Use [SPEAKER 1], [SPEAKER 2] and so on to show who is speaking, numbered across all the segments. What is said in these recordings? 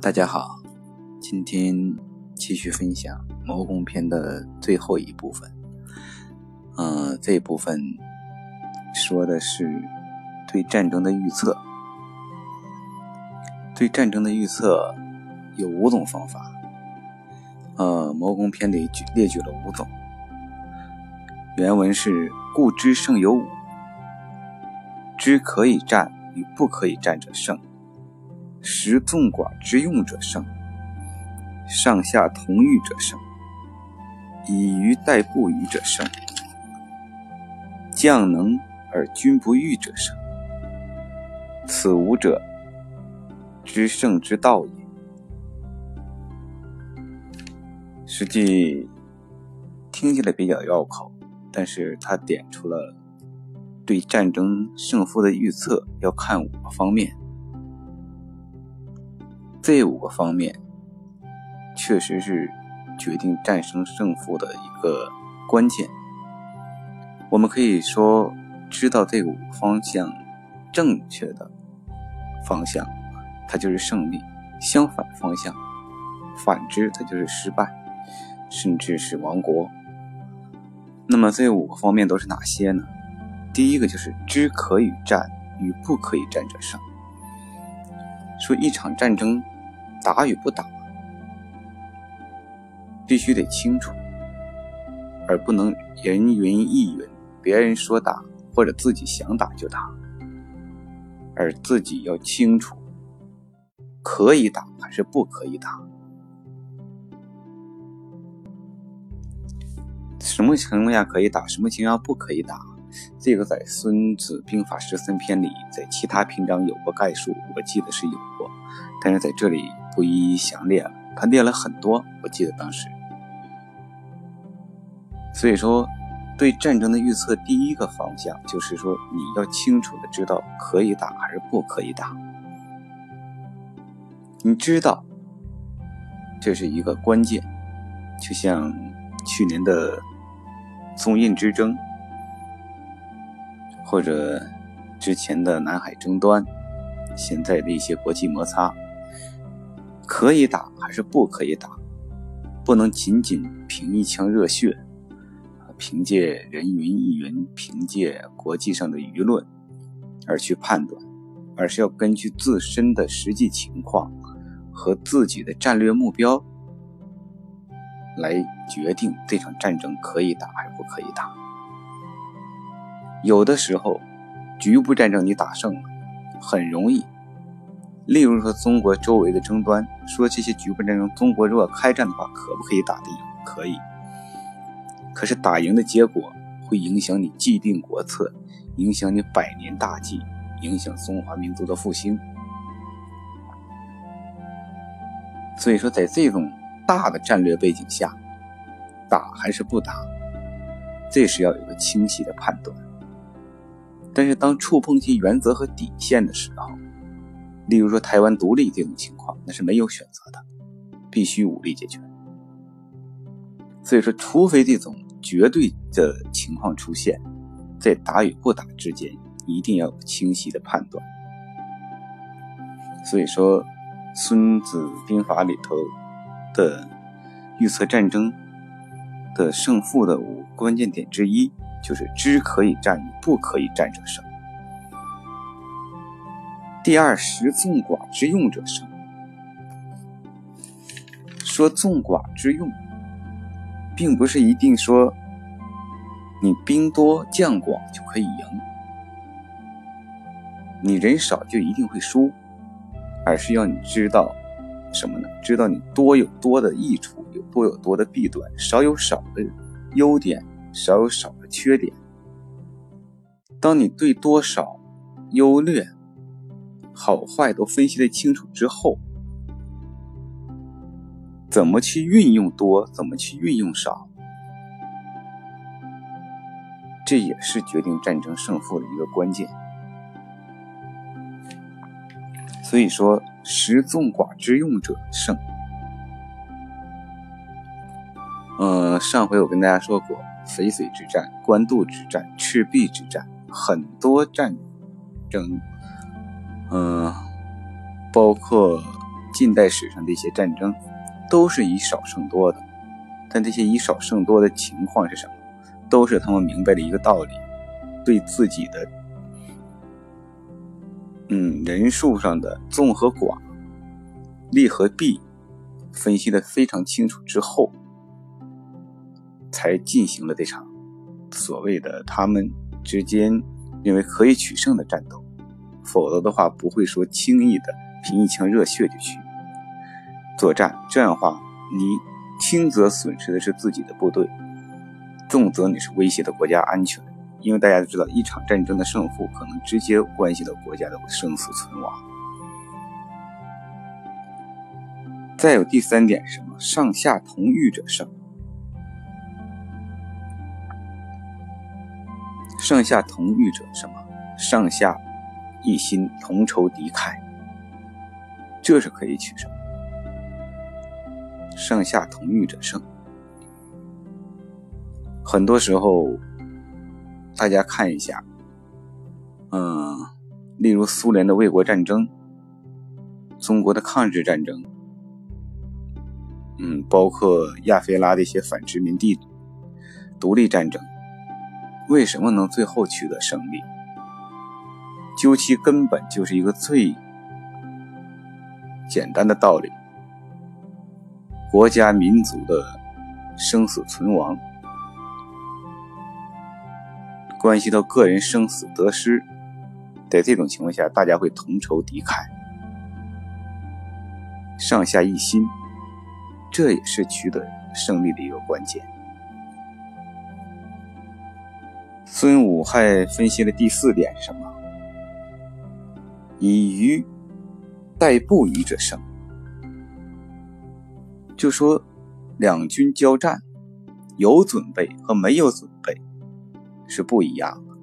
[SPEAKER 1] 大家好，今天继续分享《谋攻篇》的最后一部分。嗯，这部分说的是对战争的预测。对战争的预测有五种方法。呃，《谋攻篇》里举列举了五种。原文是：故知胜有五，知可以战与不可以战者胜。食纵寡之用者胜，上下同欲者胜，以鱼代不虞者胜，将能而君不欲者胜。此五者，知胜之道也。实际听起来比较绕口，但是他点出了对战争胜负的预测要看五个方面。这五个方面，确实是决定战胜胜负的一个关键。我们可以说，知道这五个方向正确的方向，它就是胜利；相反方向，反之它就是失败，甚至是亡国。那么这五个方面都是哪些呢？第一个就是知可以战与不可以战者胜。说一场战争。打与不打，必须得清楚，而不能人云亦云。别人说打，或者自己想打就打，而自己要清楚，可以打还是不可以打。什么情况下可以打，什么情况下不可以打？这个在《孙子兵法》十三篇里，在其他篇章有过概述，我记得是有过，但是在这里。不一一详列了，他列了很多，我记得当时。所以说，对战争的预测，第一个方向就是说，你要清楚的知道可以打还是不可以打。你知道，这是一个关键。就像去年的中印之争，或者之前的南海争端，现在的一些国际摩擦。可以打还是不可以打？不能仅仅凭一腔热血，凭借人云亦云，凭借国际上的舆论而去判断，而是要根据自身的实际情况和自己的战略目标来决定这场战争可以打还是不可以打。有的时候，局部战争你打胜了，很容易。例如说，中国周围的争端，说这些局部战争，中国如果开战的话，可不可以打得赢？可以。可是打赢的结果会影响你既定国策，影响你百年大计，影响中华民族的复兴。所以说，在这种大的战略背景下，打还是不打，这是要有个清晰的判断。但是当触碰其原则和底线的时候，例如说台湾独立这种情况，那是没有选择的，必须武力解决。所以说，除非这种绝对的情况出现，在打与不打之间，一定要有清晰的判断。所以说，《孙子兵法》里头的预测战争的胜负的五关键点之一，就是知可以战与不可以战者胜。第二，识纵寡之用者胜。说纵寡之用，并不是一定说你兵多将广就可以赢，你人少就一定会输，而是要你知道什么呢？知道你多有多的益处，有多有多的弊端，少有少的优点，少有少的缺点。当你对多少优劣，好坏都分析的清楚之后，怎么去运用多，怎么去运用少，这也是决定战争胜负的一个关键。所以说，识纵寡之用者胜。嗯，上回我跟大家说过，淝水之战、官渡之战、赤壁之战，很多战争。嗯，包括近代史上的一些战争，都是以少胜多的。但这些以少胜多的情况是什么？都是他们明白了一个道理，对自己的嗯人数上的纵和寡、利和弊分析的非常清楚之后，才进行了这场所谓的他们之间认为可以取胜的战斗。否则的话，不会说轻易的凭一腔热血就去作战。这样的话，你轻则损失的是自己的部队。重则你是威胁到国家安全，因为大家都知道，一场战争的胜负可能直接关系到国家的生死存亡。再有第三点什么？上下同欲者胜。上下同欲者什么？上下一心，同仇敌忾，这是可以取胜。上下同欲者胜。很多时候，大家看一下，嗯，例如苏联的卫国战争，中国的抗日战争，嗯，包括亚非拉的一些反殖民地独立战争，为什么能最后取得胜利？究其根本，就是一个最简单的道理：国家民族的生死存亡。关系到个人生死得失，在这种情况下，大家会同仇敌忾，上下一心，这也是取得胜利的一个关键。孙武还分析了第四点是什么？以愚待不愚者胜，就说两军交战，有准备和没有准备。是不一样的。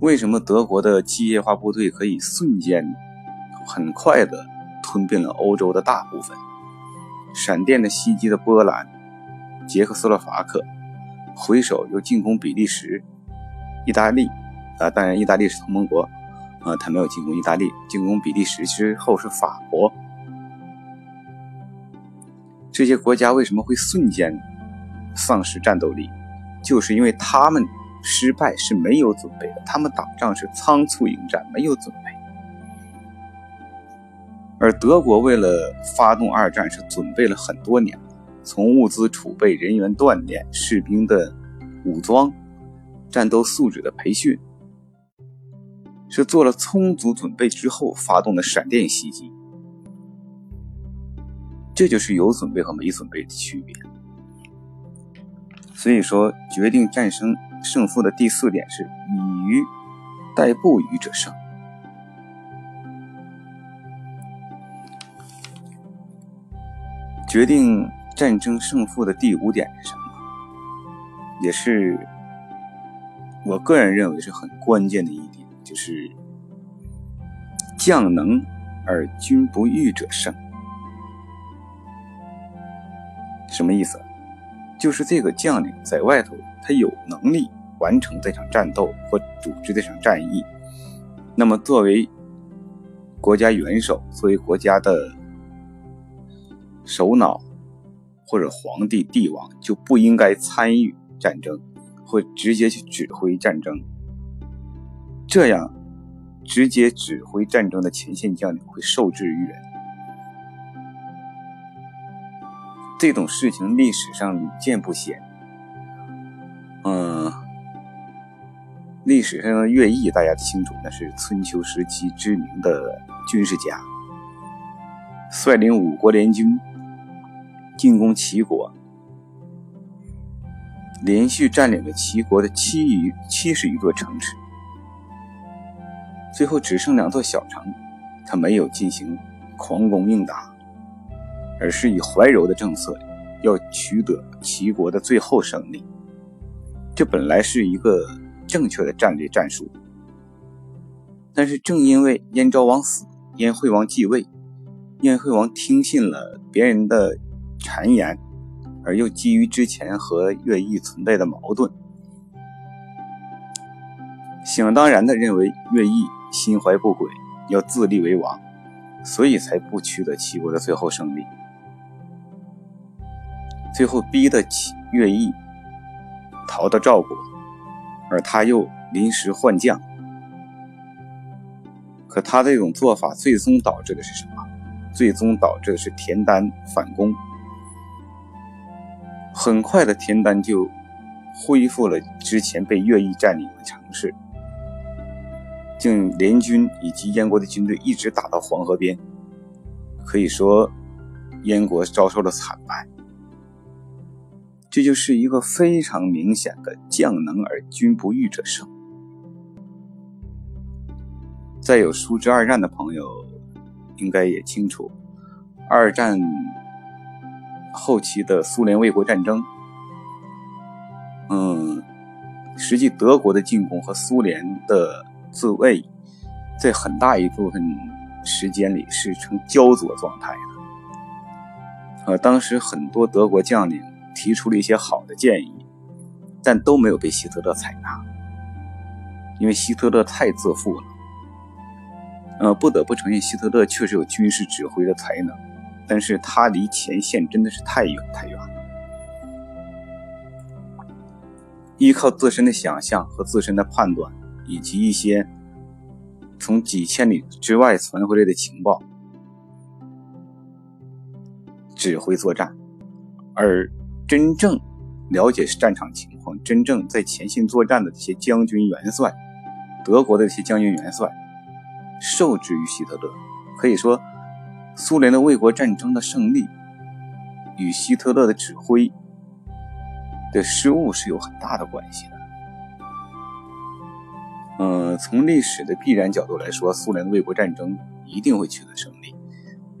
[SPEAKER 1] 为什么德国的机械化部队可以瞬间、很快的吞并了欧洲的大部分？闪电的袭击的波兰、捷克斯洛伐克，回首又进攻比利时、意大利。啊，当然，意大利是同盟国，啊，他没有进攻意大利，进攻比利时之后是法国。这些国家为什么会瞬间？丧失战斗力，就是因为他们失败是没有准备的，他们打仗是仓促迎战，没有准备。而德国为了发动二战，是准备了很多年，从物资储备、人员锻炼、士兵的武装、战斗素质的培训，是做了充足准备之后发动的闪电袭击。这就是有准备和没准备的区别。所以说，决定战胜胜负的第四点是以鱼待不鱼者胜。决定战争胜负的第五点是什么？也是我个人认为是很关键的一点，就是将能而君不欲者胜。什么意思？就是这个将领在外头，他有能力完成这场战斗或组织这场战役。那么，作为国家元首，作为国家的首脑或者皇帝、帝王，就不应该参与战争，或直接去指挥战争。这样，直接指挥战争的前线将领会受制于人。这种事情历史上屡见不鲜。嗯，历史上的乐毅大家清楚，那是春秋时期知名的军事家，率领五国联军进攻齐国，连续占领了齐国的七余七十余座城池，最后只剩两座小城，他没有进行狂攻硬打。而是以怀柔的政策，要取得齐国的最后胜利。这本来是一个正确的战略战术，但是正因为燕昭王死，燕惠王继位，燕惠王听信了别人的谗言，而又基于之前和乐毅存在的矛盾，想当然的认为乐毅心怀不轨，要自立为王，所以才不取得齐国的最后胜利。最后逼得起乐毅逃到赵国，而他又临时换将。可他这种做法最终导致的是什么？最终导致的是田丹反攻。很快的，田丹就恢复了之前被乐毅占领的城市，竟联军以及燕国的军队一直打到黄河边。可以说，燕国遭受了惨败。这就是一个非常明显的“将能而君不欲者胜”。再有熟知二战的朋友，应该也清楚，二战后期的苏联卫国战争，嗯，实际德国的进攻和苏联的自卫，在很大一部分时间里是呈焦灼状态的。呃，当时很多德国将领。提出了一些好的建议，但都没有被希特勒采纳，因为希特勒太自负了。呃，不得不承认，希特勒确实有军事指挥的才能，但是他离前线真的是太远太远了。依靠自身的想象和自身的判断，以及一些从几千里之外传回来的情报，指挥作战，而。真正了解战场情况、真正在前线作战的这些将军元帅，德国的这些将军元帅，受制于希特勒。可以说，苏联的卫国战争的胜利与希特勒的指挥的失误是有很大的关系的。嗯，从历史的必然角度来说，苏联的卫国战争一定会取得胜利，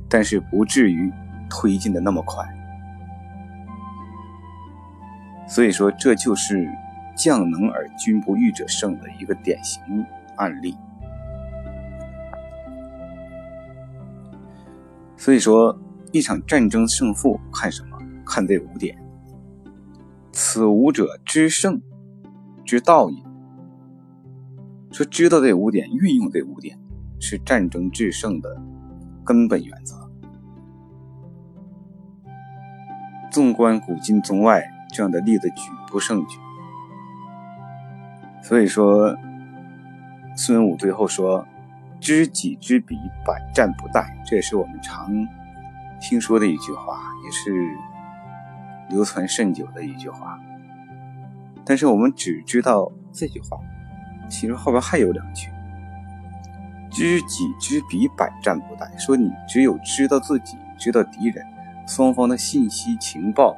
[SPEAKER 1] 但是不至于推进的那么快。所以说，这就是“将能而君不欲者胜”的一个典型案例。所以说，一场战争胜负看什么？看这五点。此五者，知胜之道也。说知道这五点，运用这五点，是战争制胜的根本原则。纵观古今中外。这样的例子举不胜举，所以说，孙武最后说：“知己知彼，百战不殆。”这也是我们常听说的一句话，也是流传甚久的一句话。但是我们只知道这句话，其实后边还有两句：“知己知彼，百战不殆。”说你只有知道自己，知道敌人，双方的信息情报。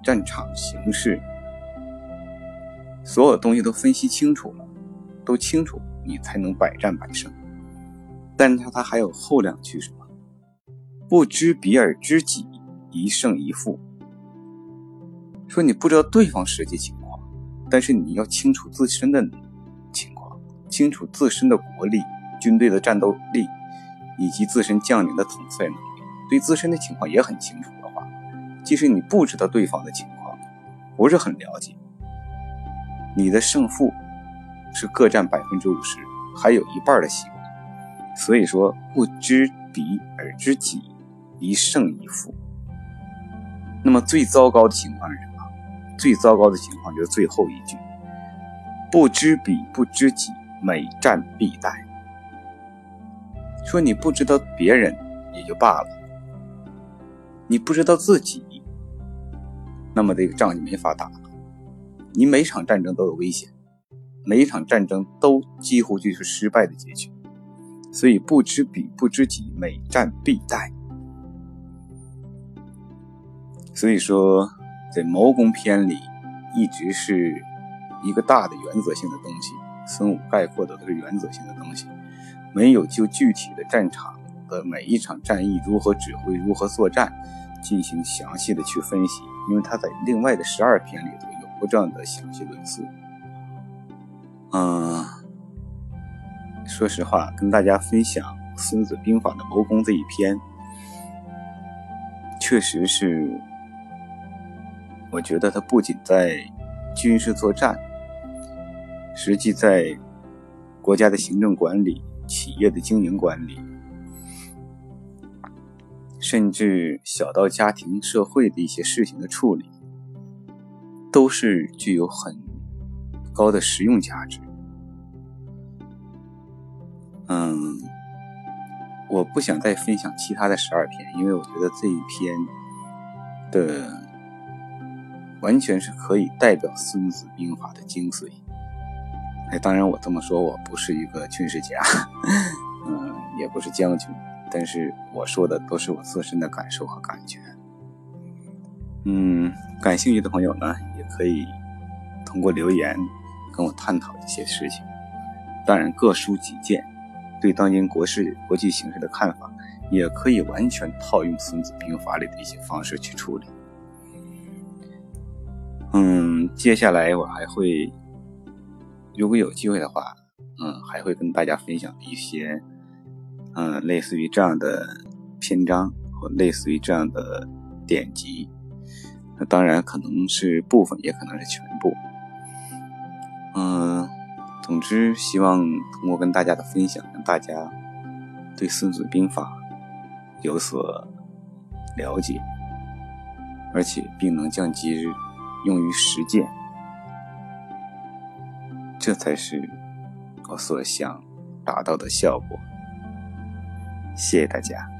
[SPEAKER 1] 战场形势，所有东西都分析清楚了，都清楚，你才能百战百胜。但是他他还有后两句什么？不知彼而知己，一胜一负。说你不知道对方实际情况，但是你要清楚自身的情况，清楚自身的国力、军队的战斗力，以及自身将领的统帅能力，对自身的情况也很清楚的话。即使你不知道对方的情况，不是很了解，你的胜负是各占百分之五十，还有一半的希望。所以说，不知彼而知己，一胜一负。那么最糟糕的情况是什么？最糟糕的情况就是最后一句：不知彼不知己，每战必殆。说你不知道别人也就罢了，你不知道自己。那么这个仗就没法打了。你每场战争都有危险，每一场战争都几乎就是失败的结局。所以不知彼不知己，每战必殆。所以说，在谋攻篇里，一直是一个大的原则性的东西。孙武概括的都是原则性的东西，没有就具体的战场的每一场战役如何指挥、如何作战进行详细的去分析。因为他在另外的十二篇里头有过这样的详细论述。嗯，说实话，跟大家分享《孙子兵法》的谋攻这一篇，确实是，我觉得他不仅在军事作战，实际在国家的行政管理、企业的经营管理，甚至小到家庭、社会的一些事情的处理，都是具有很高的实用价值。嗯，我不想再分享其他的十二篇，因为我觉得这一篇的完全是可以代表《孙子兵法》的精髓。哎，当然我这么说，我不是一个军事家，嗯，也不是将军，但是我说的都是我自身的感受和感觉。嗯，感兴趣的朋友呢，也可以通过留言跟我探讨一些事情，当然各抒己见。对当今国事、国际形势的看法，也可以完全套用《孙子兵法》里的一些方式去处理。嗯，接下来我还会，如果有机会的话，嗯，还会跟大家分享一些，嗯，类似于这样的篇章或类似于这样的典籍。那当然可能是部分，也可能是全部。嗯。总之，希望通过跟大家的分享，让大家对《孙子兵法》有所了解，而且并能将其用于实践，这才是我所想达到的效果。谢谢大家。